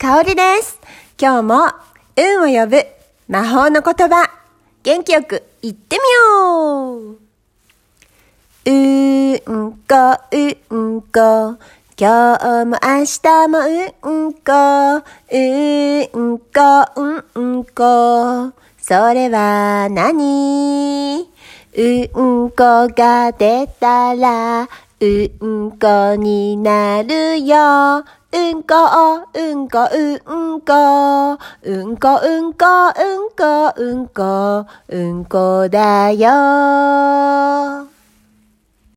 香りです。今日も運を呼ぶ魔法の言葉、元気よく言ってみよううんこ、うんこ。今日も明日もうんこ。うんこ、うんこ。それは何？うんこが出たら、うんこになるよ。うんこ、うんこ、うんこ。うんこ、うんこ、うんこ、うんこ。うんこだよ。